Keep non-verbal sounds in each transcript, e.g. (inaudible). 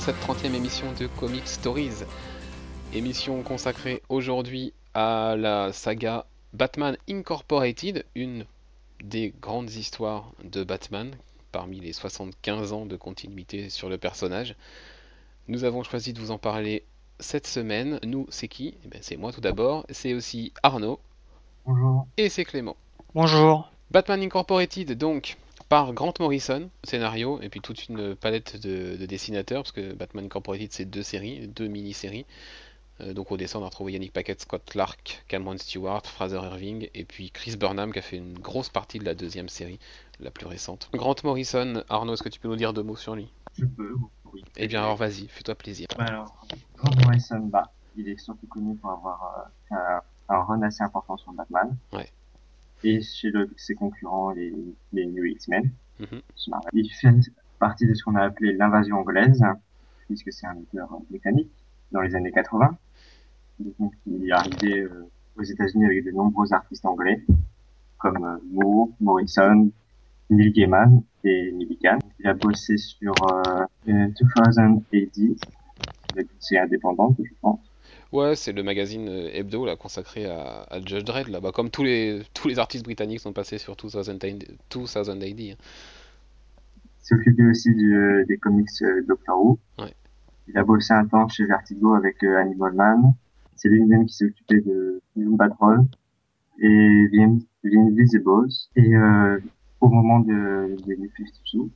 pour cette 30e émission de Comic Stories. Émission consacrée aujourd'hui à la saga Batman Incorporated, une des grandes histoires de Batman, parmi les 75 ans de continuité sur le personnage. Nous avons choisi de vous en parler cette semaine. Nous, c'est qui? Eh ben, C'est moi tout d'abord, c'est aussi Arnaud. Bonjour. Et c'est Clément. Bonjour. Batman Incorporated, donc, par Grant Morrison, scénario, et puis toute une palette de, dessinateurs, parce que Batman Incorporated, c'est deux séries, deux mini-séries. Euh, donc au dessin, on a retrouvé Yannick Paquette, Scott Clark, Cameron Stewart, Fraser Irving, et puis Chris Burnham, qui a fait une grosse partie de la deuxième série, la plus récente. Grant Morrison, Arnaud, est-ce que tu peux nous dire deux mots sur lui? Je peux, oui. Eh bien, alors vas-y, fais-toi plaisir. Bah alors, Grant Morrison, bah, il est surtout connu pour avoir euh, un, un run assez important sur Batman. Ouais. Et chez le, ses concurrents, les, les New X-Men. Chez Marvel. Il fait partie de ce qu'on a appelé l'invasion anglaise, puisque c'est un auteur britannique dans les années 80. Donc, il est arrivé euh, aux États-Unis avec de nombreux artistes anglais, comme euh, Moore, Morrison, Neil Gaiman et Milligan. Il a bossé sur euh, euh, 2000 AD, c'est indépendante, je pense. Ouais, c'est le magazine euh, hebdo là, consacré à, à Judge Dredd, là. Bah, comme tous les, tous les artistes britanniques sont passés sur 2000 AD. 2000 AD, hein. Il s'est occupé aussi du, des comics euh, Doctor Who. Ouais. Il a bossé un temps chez Vertigo avec euh, Animal Man. C'est lui-même qui s'est occupé de Doom Patrol et The, The Invisibles. Et euh, au moment de, de 52,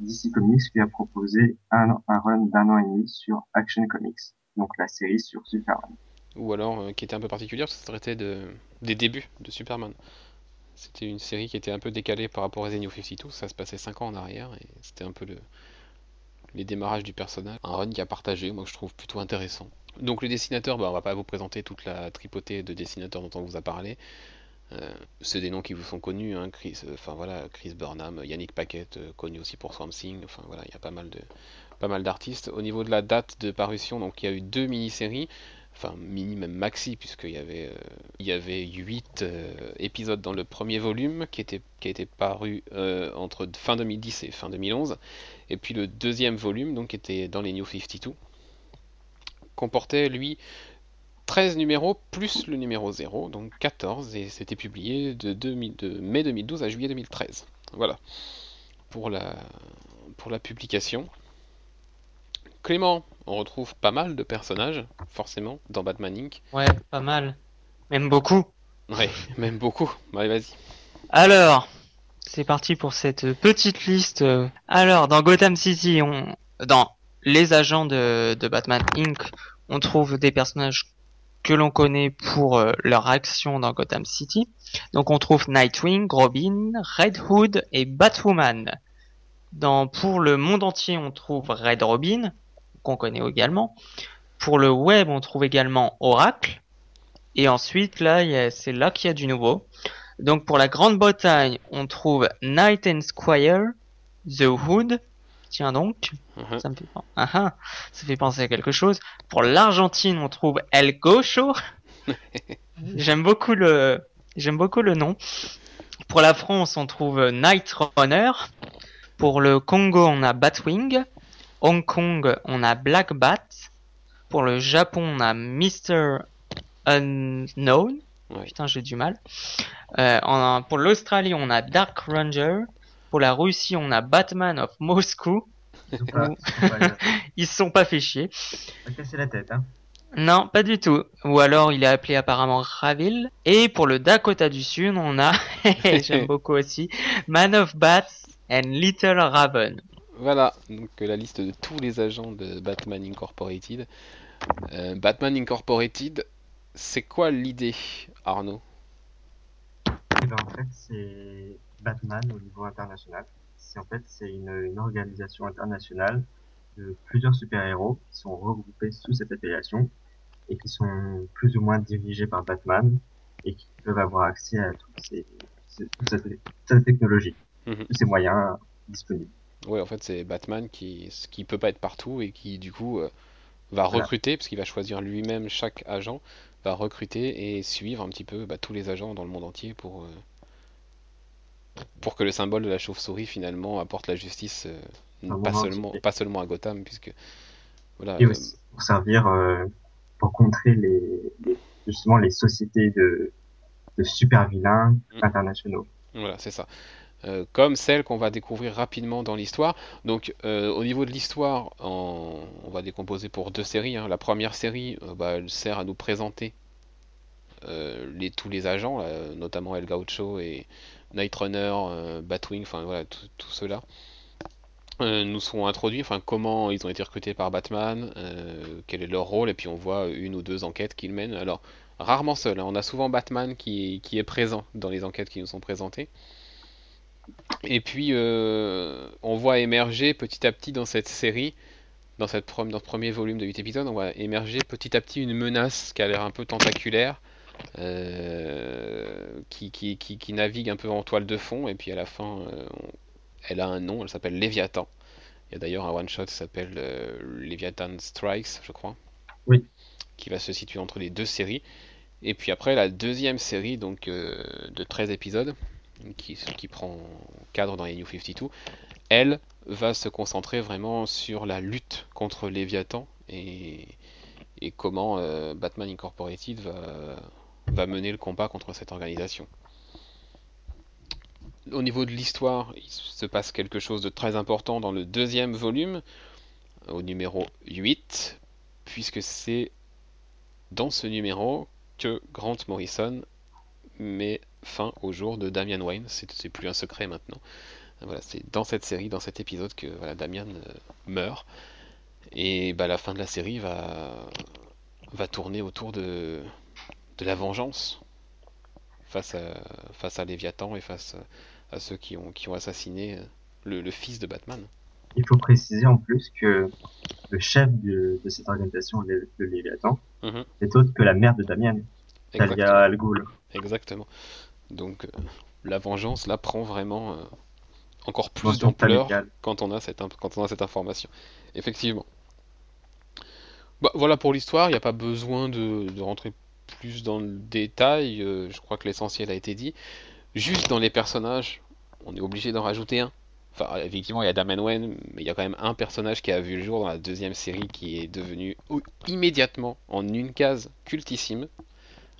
DC Comics lui a proposé un, un run d'un an et demi sur Action Comics, donc la série sur Superman. Ou alors, euh, qui était un peu particulière, ça traitait de, des débuts de Superman. C'était une série qui était un peu décalée par rapport à The New 52, ça se passait 5 ans en arrière, et c'était un peu le, les démarrages du personnage. Un run qui a partagé, moi que je trouve plutôt intéressant. Donc le dessinateur, bah, on va pas vous présenter toute la tripotée de dessinateurs dont on vous a parlé. Euh, c'est des noms qui vous sont connus, hein, Chris, euh, voilà, Chris Burnham, Yannick Paquette, euh, connu aussi pour Swamp Thing, enfin voilà, il y a pas mal de pas mal d'artistes. Au niveau de la date de parution, donc il y a eu deux mini-séries, enfin mini même maxi puisqu'il y avait euh, il y avait huit épisodes dans le premier volume qui était qui a été paru entre fin 2010 et fin 2011, et puis le deuxième volume donc était dans les New 52 comportait lui 13 numéros plus le numéro 0, donc 14, et c'était publié de, 2000 de mai 2012 à juillet 2013. Voilà pour la, pour la publication. Clément, on retrouve pas mal de personnages, forcément, dans Batman Inc. Ouais, pas mal. Même beaucoup. Ouais, (laughs) même beaucoup. Allez, vas-y. Alors, c'est parti pour cette petite liste. Alors, dans Gotham City, on, dans les agents de, de Batman Inc., on trouve des personnages que l'on connaît pour euh, leur action dans Gotham City. Donc, on trouve Nightwing, Robin, Red Hood et Batwoman. Dans, pour le monde entier, on trouve Red Robin, qu'on connaît également. Pour le web, on trouve également Oracle. Et ensuite, là, c'est là qu'il y a du nouveau. Donc pour la Grande-Bretagne, on trouve Night and Squire, The Hood. Tiens donc, Mhm. ça me fait, ah ah, ça fait penser à quelque chose. Pour l'Argentine, on trouve El Gaucho. (laughs) j'aime beaucoup le, j'aime beaucoup le nom. Pour la France, on trouve Night Runner. Pour le Congo, on a Batwing. Hong Kong, on a Black Bat. Pour le Japon, on a Mr. Unknown. Putain, j'ai du mal. Euh, en- pour l'Australie, on a Dark Ranger. Pour la Russie, on a Batman of Moscou. Ils sont pas, ils sont pas, (laughs) Ils se sont pas fait chier. pas cassé la tête, hein. Non, pas du tout. Ou alors, il est appelé apparemment Ravil. Et pour le Dakota du Sud, on a, (laughs) j'aime beaucoup aussi, Man of Bats and Little Raven. Voilà, donc euh, la liste de tous les agents de Batman Incorporated. Euh, Batman Incorporated, c'est quoi l'idée, Arnaud? Et ben, en fait, c'est Batman au niveau international. C'est en fait c'est une, une organisation internationale de plusieurs super-héros qui sont regroupés sous cette appellation et qui sont plus ou moins dirigés par Batman et qui peuvent avoir accès à toutes ces, toute cette, technologie, Mhm. tous ces moyens disponibles. Ouais, en fait, c'est Batman qui, qui peut pas être partout et qui, du coup, euh, va Voilà. recruter, parce qu'il va choisir lui-même chaque agent, va recruter et suivre un petit peu bah, tous les agents dans le monde entier pour, euh, pour que le symbole de la chauve-souris, finalement, apporte la justice euh, pas seulement, pas seulement à Gotham, puisque voilà, Et euh, aussi pour servir, euh, pour contrer les, les- justement les sociétés de, de super vilains Mm. internationaux. Voilà, c'est ça. Euh, comme celle qu'on va découvrir rapidement dans l'histoire. Donc, euh, au niveau de l'histoire, on va décomposer pour deux séries. hein. La première série, euh, bah, elle sert à nous présenter les, tous les agents, là, notamment El Gaucho et Night Runner, euh, Batwing, enfin voilà, tout- ceux-là. euh, nous sont introduits, enfin comment ils ont été recrutés par Batman, euh, quel est leur rôle, et puis on voit une ou deux enquêtes qu'ils mènent. Alors, rarement seul, hein. on a souvent Batman qui, est présent dans les enquêtes qui nous sont présentées. Et puis, on voit émerger petit à petit dans cette série, dans, cette dans ce premier volume de 8 épisodes, on voit émerger petit à petit une menace qui a l'air un peu tentaculaire, qui, qui, qui, qui navigue un peu en toile de fond, et puis à la fin, euh, elle a un nom, elle s'appelle Léviathan. Il y a d'ailleurs un one-shot qui s'appelle euh, Léviathan Strikes, je crois, Oui. qui va se situer entre les deux séries. Et puis après, la deuxième série donc euh, de 13 épisodes, qui, qui prend cadre dans les New 52, elle va se concentrer vraiment sur la lutte contre Léviathan et, et comment euh, Batman Incorporated va, va mener le combat contre cette organisation. Au niveau de l'histoire, il se passe quelque chose de très important dans le deuxième volume, au numéro 8, puisque c'est dans ce numéro que Grant Morrison met fin au jour de Damian Wayne. C'est plus un secret maintenant. Voilà, c'est dans cette série, dans cet épisode que Damian euh, meurt. Et bah, la fin de la série va tourner autour de, de la vengeance face à, face à Léviathan et face à, ceux qui ont, qui ont assassiné euh, le, le fils de Batman. Il faut préciser en plus que le chef de, de cette organisation de Léviathan Mhm. n'est autre que la mère de Damien, Talia. Al Ghul. Exactement. Donc euh, la vengeance là prend vraiment euh, encore plus d'ampleur quand on a cette quand on a cette information. Effectivement. Bah, voilà pour l'histoire, il n'y a pas besoin de, de rentrer plus dans le détail, euh, je crois que l'essentiel a été dit. Juste dans les personnages, on est obligé d'en rajouter un. Enfin, effectivement, il y a Damian Wayne, mais il y a quand même un personnage qui a vu le jour dans la deuxième série qui est devenu immédiatement, en une case, cultissime.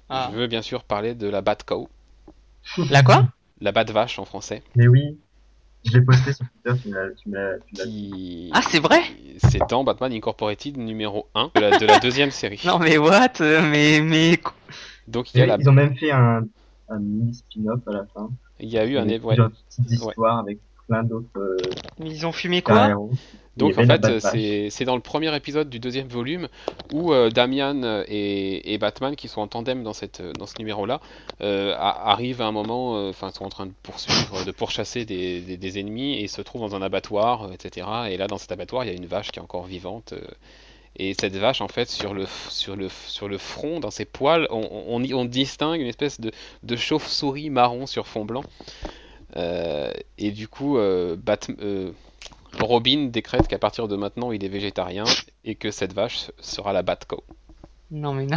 Ah. Je veux bien sûr parler de la Batcow, La quoi? La Bat-Vache en français, Mais oui, je l'ai posté sur Twitter, tu l'as- qui... Ah, c'est vrai? C'est dans Batman Incorporated numéro 1 de la, de la deuxième série. (laughs) Non mais what? Mais mais Donc il y a, la... Ils ont même fait un, un mini spin-off à la fin. il y a eu un... ouais. plusieurs petites histoires avec plein d'autres euh, ils ont fumé quoi. Donc en fait, c'est c'est dans le premier épisode du deuxième volume où euh, Damian et, et Batman, qui sont en tandem dans, cette, dans ce numéro-là, euh, a- arrivent à un moment, euh, enfin sont en train de poursuivre, de pourchasser des, des- des ennemis et se trouvent dans un abattoir, euh, etc. Et là, dans cet abattoir, il y a une vache qui est encore vivante. euh, et cette vache, en fait, sur le, sur le, sur le front, dans ses poils, on, on, y- on distingue une espèce de, de chauve-souris marron sur fond blanc. Euh, et du coup, euh, Bat- euh, Robin décrète qu'à partir de maintenant, il est végétarien et que cette vache sera la Batco. Non mais non.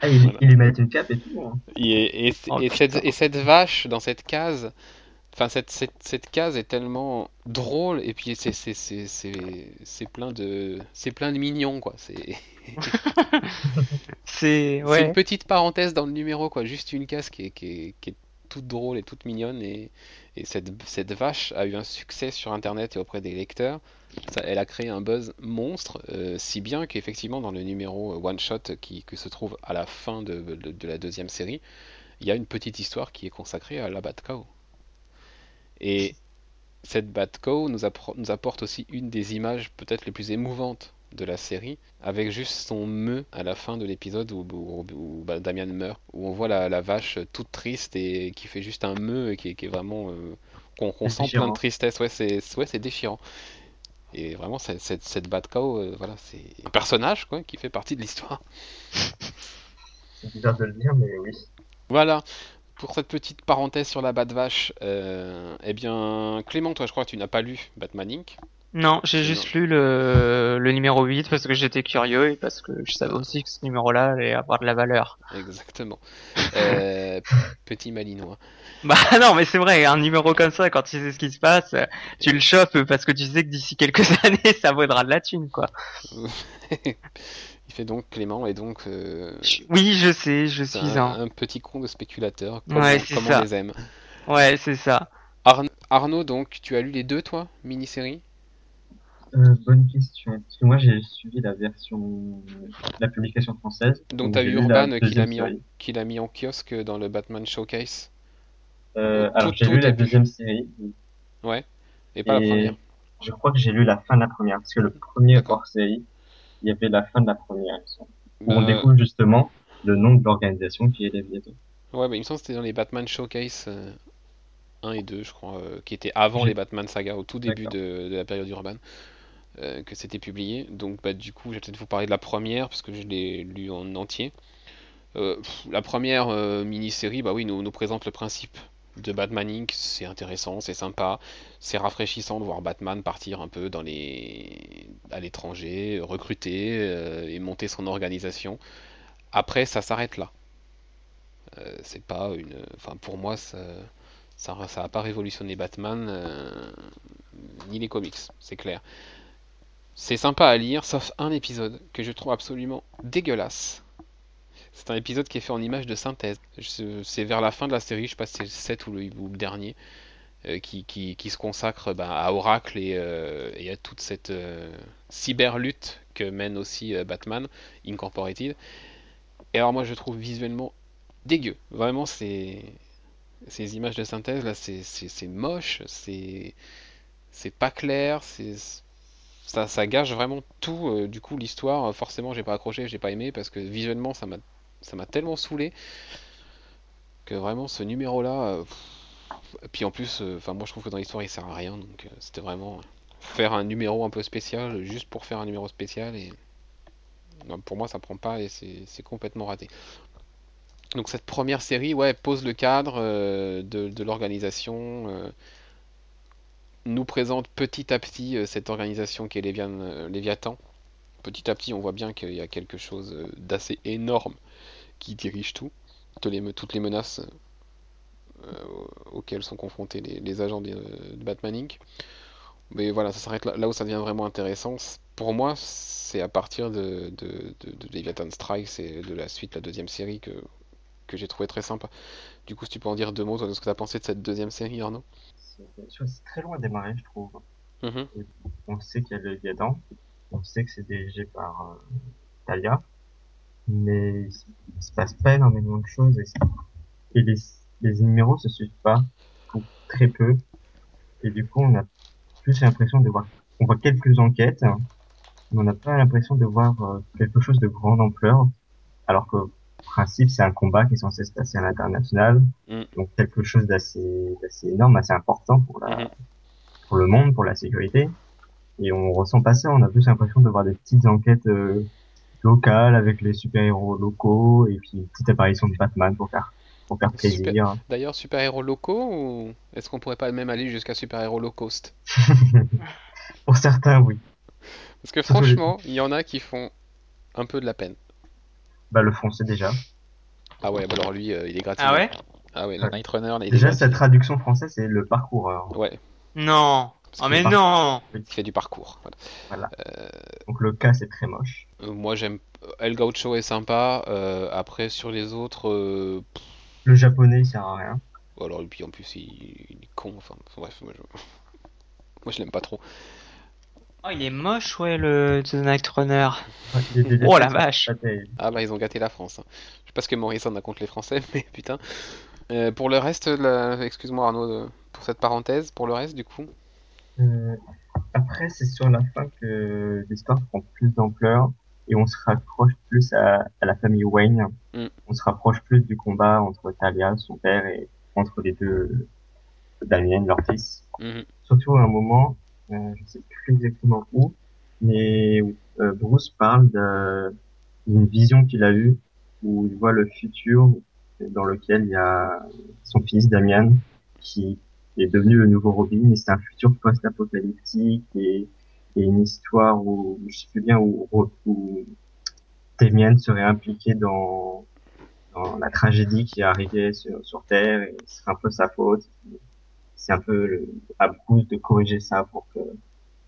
Ah, ils, Voilà. ils lui mettent une cape et tout. Hein. Et, et, Oh, et cette, putain. et cette vache dans cette case, enfin cette, cette, cette case est tellement drôle et puis c'est c'est c'est c'est c'est plein de c'est plein de mignons quoi. C'est (laughs) C'est c'est ouais. une petite parenthèse dans le numéro quoi, juste une case qui est, qui est, qui est toute drôle et toute mignonne et, et cette, vache a eu un succès sur internet et auprès des lecteurs. Elle a créé un buzz monstre, euh, si bien qu'effectivement dans le numéro euh, one shot qui, se trouve à la fin de la deuxième série, il y a une petite histoire qui est consacrée à la Batcow. Et cette Batcow nous, appro- nous apporte aussi une des images peut-être les plus émouvantes de la série, avec juste son meu à la fin de l'épisode où, où- où, bah, Damian meurt, où on voit la, la vache toute triste et qui fait juste un et qui, est- qui est vraiment euh, qu'on C'est sent plein de tristesse. Ouais, c'est ouais, c'est déchirant. Et vraiment, cette, cette, cette Batcow, euh, voilà, c'est un personnage quoi, qui fait partie de l'histoire. (laughs) C'est bizarre de le dire, mais oui. Voilà, pour cette petite parenthèse sur la Bat Vache, euh, eh bien, Clément, toi, je crois que tu n'as pas lu Batman Inc. Non, j'ai juste lu le, le numéro 8 parce que j'étais curieux et parce que je savais aussi que ce numéro-là allait avoir de la valeur. Exactement. Euh, (laughs) petit malinois. Bah (laughs) non, mais c'est vrai, un numéro comme ça, quand tu sais ce qui se passe, tu le chopes parce que tu sais que d'ici quelques (laughs) années, ça vaudra de la thune, quoi. Il fait donc Clément et donc. euh, Oui, je sais, je suis un, un. un petit con de spéculateur, comme, Ouais, on, c'est comme ça. on les aime. Ouais, c'est ça. Arn- Arnaud, donc, tu as lu les deux, toi, mini-série? Euh, bonne question. Parce que moi, j'ai suivi la version, la publication française. Donc, t'as vu Urban qui l'a mis, en, série. qui l'a mis en kiosque dans le Batman Showcase Euh, alors, j'ai lu la deuxième série. et pas la première. Je crois que j'ai lu la fin de la première. Parce que le premier hors série, il y avait la fin de la première. Où on Euh, découvre justement le nom de l'organisation qui est Léviathan. Ouais, bah, il me semble que c'était dans les Batman Showcase euh, 1 et 2, je crois, qui étaient avant les Batman Saga, au tout début de, de la période Urban, euh, que c'était publié. Donc, bah, du coup, je vais peut-être vous parler de la première, parce que je l'ai lu en entier. Euh, la première euh, mini-série, bah oui, nous, présente le principe de Batman Inc. C'est intéressant, c'est sympa, c'est rafraîchissant de voir Batman partir un peu dans les... à l'étranger, recruter et monter son organisation. Après, ça s'arrête là. C'est pas une. Enfin, pour moi, ça, ça, ça a pas révolutionné Batman ni les comics, c'est clair. C'est sympa à lire, sauf un épisode que je trouve absolument dégueulasse. C'est un épisode qui est fait en image de synthèse. C'est vers la fin de la série, je sais pas si c'est le 7 ou le, ou le dernier, euh, qui, qui- qui se consacre bah, à Oracle et, euh, et à toute cette euh, cyberlutte que mène aussi Batman Incorporated. Et alors moi je trouve visuellement dégueu. Vraiment ces images de synthèse là c'est moche, c'est pas clair, c'est ça, ça gâche vraiment tout. euh, du coup l'histoire forcément j'ai pas accroché, j'ai pas aimé parce que visuellement ça m'a ça m'a tellement saoulé que vraiment ce numéro là puis en plus euh, enfin moi je trouve que dans l'histoire il sert à rien donc euh, c'était vraiment faire un numéro un peu spécial juste pour faire un numéro spécial et pour moi ça prend pas et c'est complètement raté. Donc cette première série, ouais, pose le cadre euh, de, l'organisation, euh, nous présente petit à petit euh, cette organisation qui est Lévian, euh, Léviathan. Petit à petit, on voit bien qu'il y a quelque chose euh, d'assez énorme qui dirige tout, toutes les, menaces euh, auxquelles sont confrontés les, agents de, Batman Inc. Mais voilà, ça s'arrête là, où ça devient vraiment intéressant. Pour moi, c'est à partir de, de, de, de Leviathan Strikes et de la suite, la deuxième série, que, que j'ai trouvé très sympa. Du coup, si tu peux en dire deux mots, toi, de ce que tu as pensé de cette deuxième série, Arnaud? C'est très loin à démarrer, je trouve. Mhm. On sait qu'il y a le Léviathan. On sait que c'est dirigé par euh, Talia. Mais il se- passe pas énormément de choses. Et, les, les numéros se suivent pas. Ou très peu. Et du coup, on a plus l'impression de voir... On voit quelques enquêtes. Mais on n'a pas l'impression de voir euh, quelque chose de grande ampleur. Alors que, principe, c'est un combat qui est censé se passer à l'international. Mm. Donc quelque chose d'assez énorme, assez important pour la, Mhm. pour le monde, pour la sécurité. Et on ressent pas ça, on a plus l'impression de voir des petites enquêtes euh, locales avec les super-héros locaux et puis une petite apparition de Batman pour faire pour faire Super. plaisir. D'ailleurs, super-héros locaux, ou est-ce qu'on pourrait pas même aller jusqu'à super-héros low cost? (laughs) Pour certains, oui. Parce que franchement, il y en a qui font un peu de la peine. Bah le français déjà. Ah ouais, bah alors lui, euh, il est gratuit. Ah ouais? Ah ouais, le Ouais. Night Runner, il est Déjà gratuit. sa traduction française c'est le parcoureur. Ouais, Non. Oh mais non. il fait du parcours. voilà. Donc le cas c'est très moche. Euh, moi, j'aime. El Gaucho est sympa. euh, après, sur les autres, euh, Le japonais il sert à rien. alors, et puis en plus, il, il est con. Enfin, bref, moi je, (laughs) moi, je l'aime pas trop. Oh il est moche ouais le The Night Runner. Oh, la vache. terrible. Ah bah, ils ont gâté la France. hein. Je sais pas ce que Morrison a contre les Français, (laughs) mais putain. Euh, pour le reste, la... excuse-moi Arnaud de- pour cette parenthèse. Pour le reste, du coup, Euh, après, c'est sur la fin que l'histoire prend plus d'ampleur et on se rapproche plus à, à la famille Wayne. Mm. On se rapproche plus du combat entre Talia, son père, et entre les deux Damien, leur fils. Mhm. Surtout à un moment, euh, je sais plus exactement où, mais euh, Bruce parle d'une vision qu'il a eue où il voit le futur dans lequel il y a son fils Damian qui est devenu le nouveau Robin et c'est un futur post-apocalyptique et et une histoire où, je sais plus bien, où, où Damien serait impliqué dans, dans la tragédie qui est arrivée sur, sur Terre et c'est un peu sa faute. C'est un peu le, à Bruce de corriger ça pour que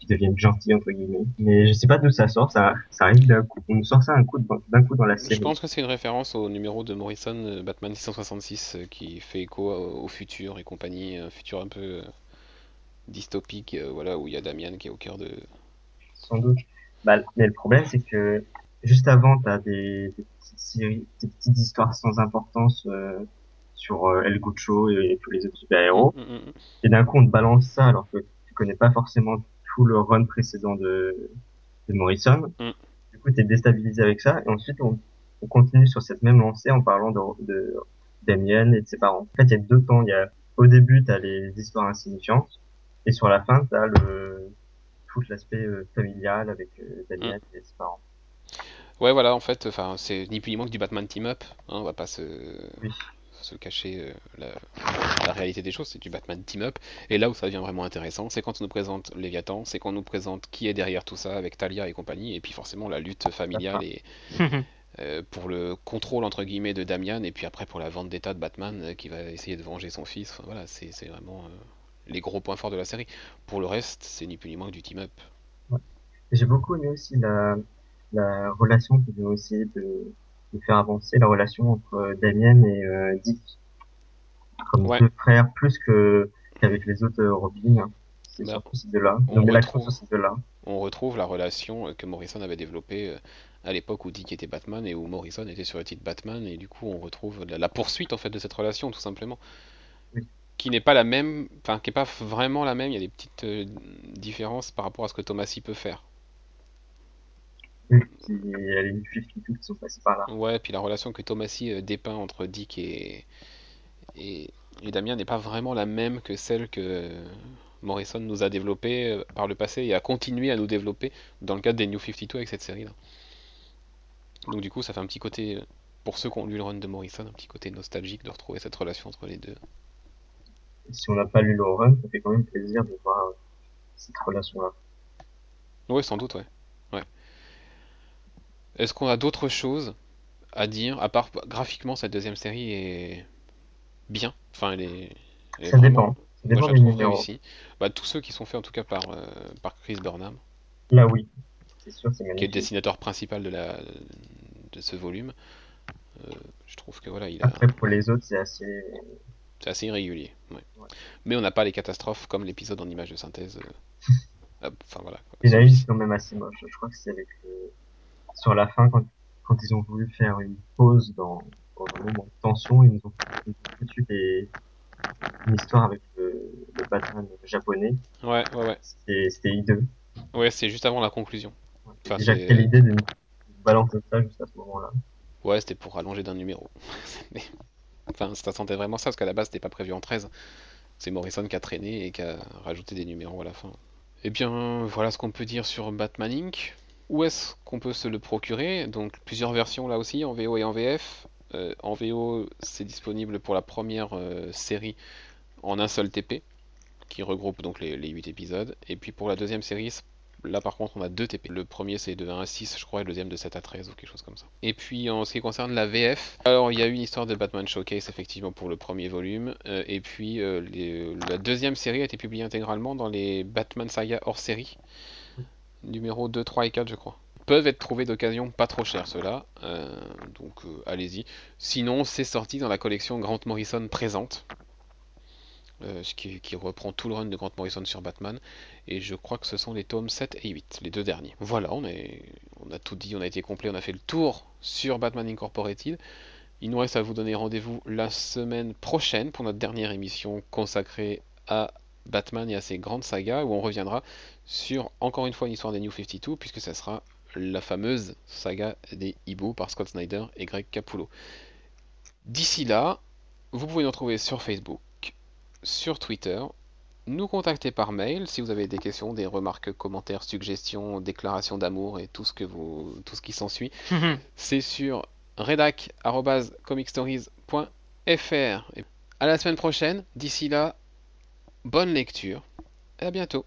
qu'il devienne gentil entre guillemets. Mais je sais pas d'où ça sort, ça, ça arrive d'un coup. On sort ça un coup d'un coup dans la série. Je pense que c'est une référence au numéro de Morrison, euh, Batman 666, euh, qui fait écho au, futur et compagnie, un futur un peu euh, dystopique, voilà, où il y a Damian qui est au cœur de. Sans doute. Bah, mais le problème, c'est que juste avant, t'as des, des petites séries, des petites histoires sans importance sur El Gucho et tous les autres super-héros. Mm, mm, mm. Et d'un coup, on te balance ça alors que tu connais pas forcément tout le run précédent de, de Morrison. Mm. Du coup, tu es déstabilisé avec ça. Et ensuite, on, on, continue sur cette même lancée en parlant de, de Damien et de ses parents. En fait, il y a deux temps. Il y a, au début, tu as les histoires insignifiantes. Et sur la fin, tu as le, tout l'aspect euh, familial avec euh, Damien mm. et ses parents. Ouais, voilà, en fait, enfin, c'est ni plus ni moins que du Batman Team Up. Hein, on va pas se se cacher euh, la, réalité des choses, c'est du Batman Team Up. Et là où ça devient vraiment intéressant, c'est quand on nous présente Léviathan, c'est qu'on nous présente qui est derrière tout ça avec Talia et compagnie, et puis forcément la lutte familiale et (laughs) euh, pour le contrôle entre guillemets de Damian, et puis après pour la vente d'état de Batman euh, qui va essayer de venger son fils. voilà, c'est vraiment les gros points forts de la série. Pour le reste, c'est ni plus ni moins que du Team Up. J'ai beaucoup aimé aussi la, la relation qui vient aussi de de faire avancer la relation entre euh, Damien et euh, Dick. Comme deux frères, plus que qu'avec les autres euh, Robin. C'est bah, surtout ces deux-là. On, retrouve, ces deux-là. on retrouve la relation que Morrison avait développée à l'époque où Dick était Batman et où Morrison était sur le titre Batman et du coup on retrouve la, poursuite en fait de cette relation tout simplement qui n'est pas la même enfin qui est pas vraiment la même il y a des petites différences par rapport à ce que Thomasy peut faire y a les qui sont passés par là. Ouais, puis la relation que Thomasy euh, dépeint entre Dick et, et, Damien n'est pas vraiment la même que celle que Morrison nous a développée euh, par le passé et a continué à nous développer dans le cadre des New 52 avec cette série-là. Donc du coup, ça fait un petit côté, euh, pour ceux qui ont lu le run de Morrison, un petit côté nostalgique de retrouver cette relation entre les deux. si on n'a pas lu le run, ça fait quand même plaisir de voir cette relation-là. Oui, sans doute, ouais. Est-ce qu'on a d'autres choses à dire À part graphiquement, cette deuxième série est bien? Enfin, elle est. ça dépend. Ça dépend des Bah, tous ceux qui sont faits en tout cas par, euh, par Chris Burnham. Là, oui. C'est sûr, c'est Qui est le dessinateur principal de, la, de ce volume. Euh, je trouve que voilà, il a. Après, pour les autres, c'est assez. C'est assez irrégulier. Ouais. Mais on n'a pas les catastrophes comme l'épisode en image de synthèse. Euh, (laughs) enfin voilà. Une quand même assez moche. Je crois que c'est avec le sur la fin, quand, quand ils ont voulu faire une pause dans, dans un moment de tension, ils nous ont foutu des, une histoire avec le, le Batman japonais. Ouais, ouais, ouais. C'était hideux. Ouais, c'est juste avant la conclusion. Enfin, déjà, quelle idée de balancer ça juste à ce moment-là. Ouais, c'était pour rallonger d'un numéro. (laughs) Mais... Enfin, ça sentait vraiment ça, parce qu'à la base, c'était pas prévu en 13. C'est Morrison qui a traîné et qui a rajouté des numéros à la fin. Eh bien, voilà ce qu'on peut dire sur Batman Inc. Où est-ce qu'on peut se le procurer? Donc plusieurs versions là aussi, en VO et en VF. Euh, en VO, c'est disponible pour la première euh, série en un seul TP, qui regroupe donc les, 8 épisodes. Et puis pour la deuxième série, là par contre on a deux TP. Le premier c'est de 1 à 6 je crois, et le deuxième de 7 à 13 ou quelque chose comme ça. Et puis en ce qui concerne la VF, alors il y a une histoire de Batman Showcase effectivement pour le premier volume. Euh, et puis la deuxième série a été publiée intégralement dans les Batman Saga hors série numéro 2, 3 et 4 je crois. Peuvent être trouvés d'occasion pas trop cher ceux-là, euh, donc euh, allez-y. Sinon c'est sorti dans la collection Grant Morrison présente, euh, qui, reprend tout le run de Grant Morrison sur Batman, et je crois que ce sont les tomes 7 et 8, les deux derniers. Voilà, on, on a tout dit, on a été complet, on a fait le tour sur Batman Incorporated. Il nous reste à vous donner rendez-vous la semaine prochaine pour notre dernière émission consacrée à Batman et à ses grandes sagas, où on reviendra sur encore une fois une histoire des New 52, puisque ça sera la fameuse saga des hiboux par Scott Snyder et Greg Capullo. D'ici là, vous pouvez nous retrouver sur Facebook, sur Twitter, nous contacter par mail si vous avez des questions, des remarques, commentaires, suggestions, déclarations d'amour et tout ce que vous, tout ce qui s'ensuit. C'est sur redac@comicstories.fr. À la semaine prochaine. D'ici là, bonne lecture et à bientôt.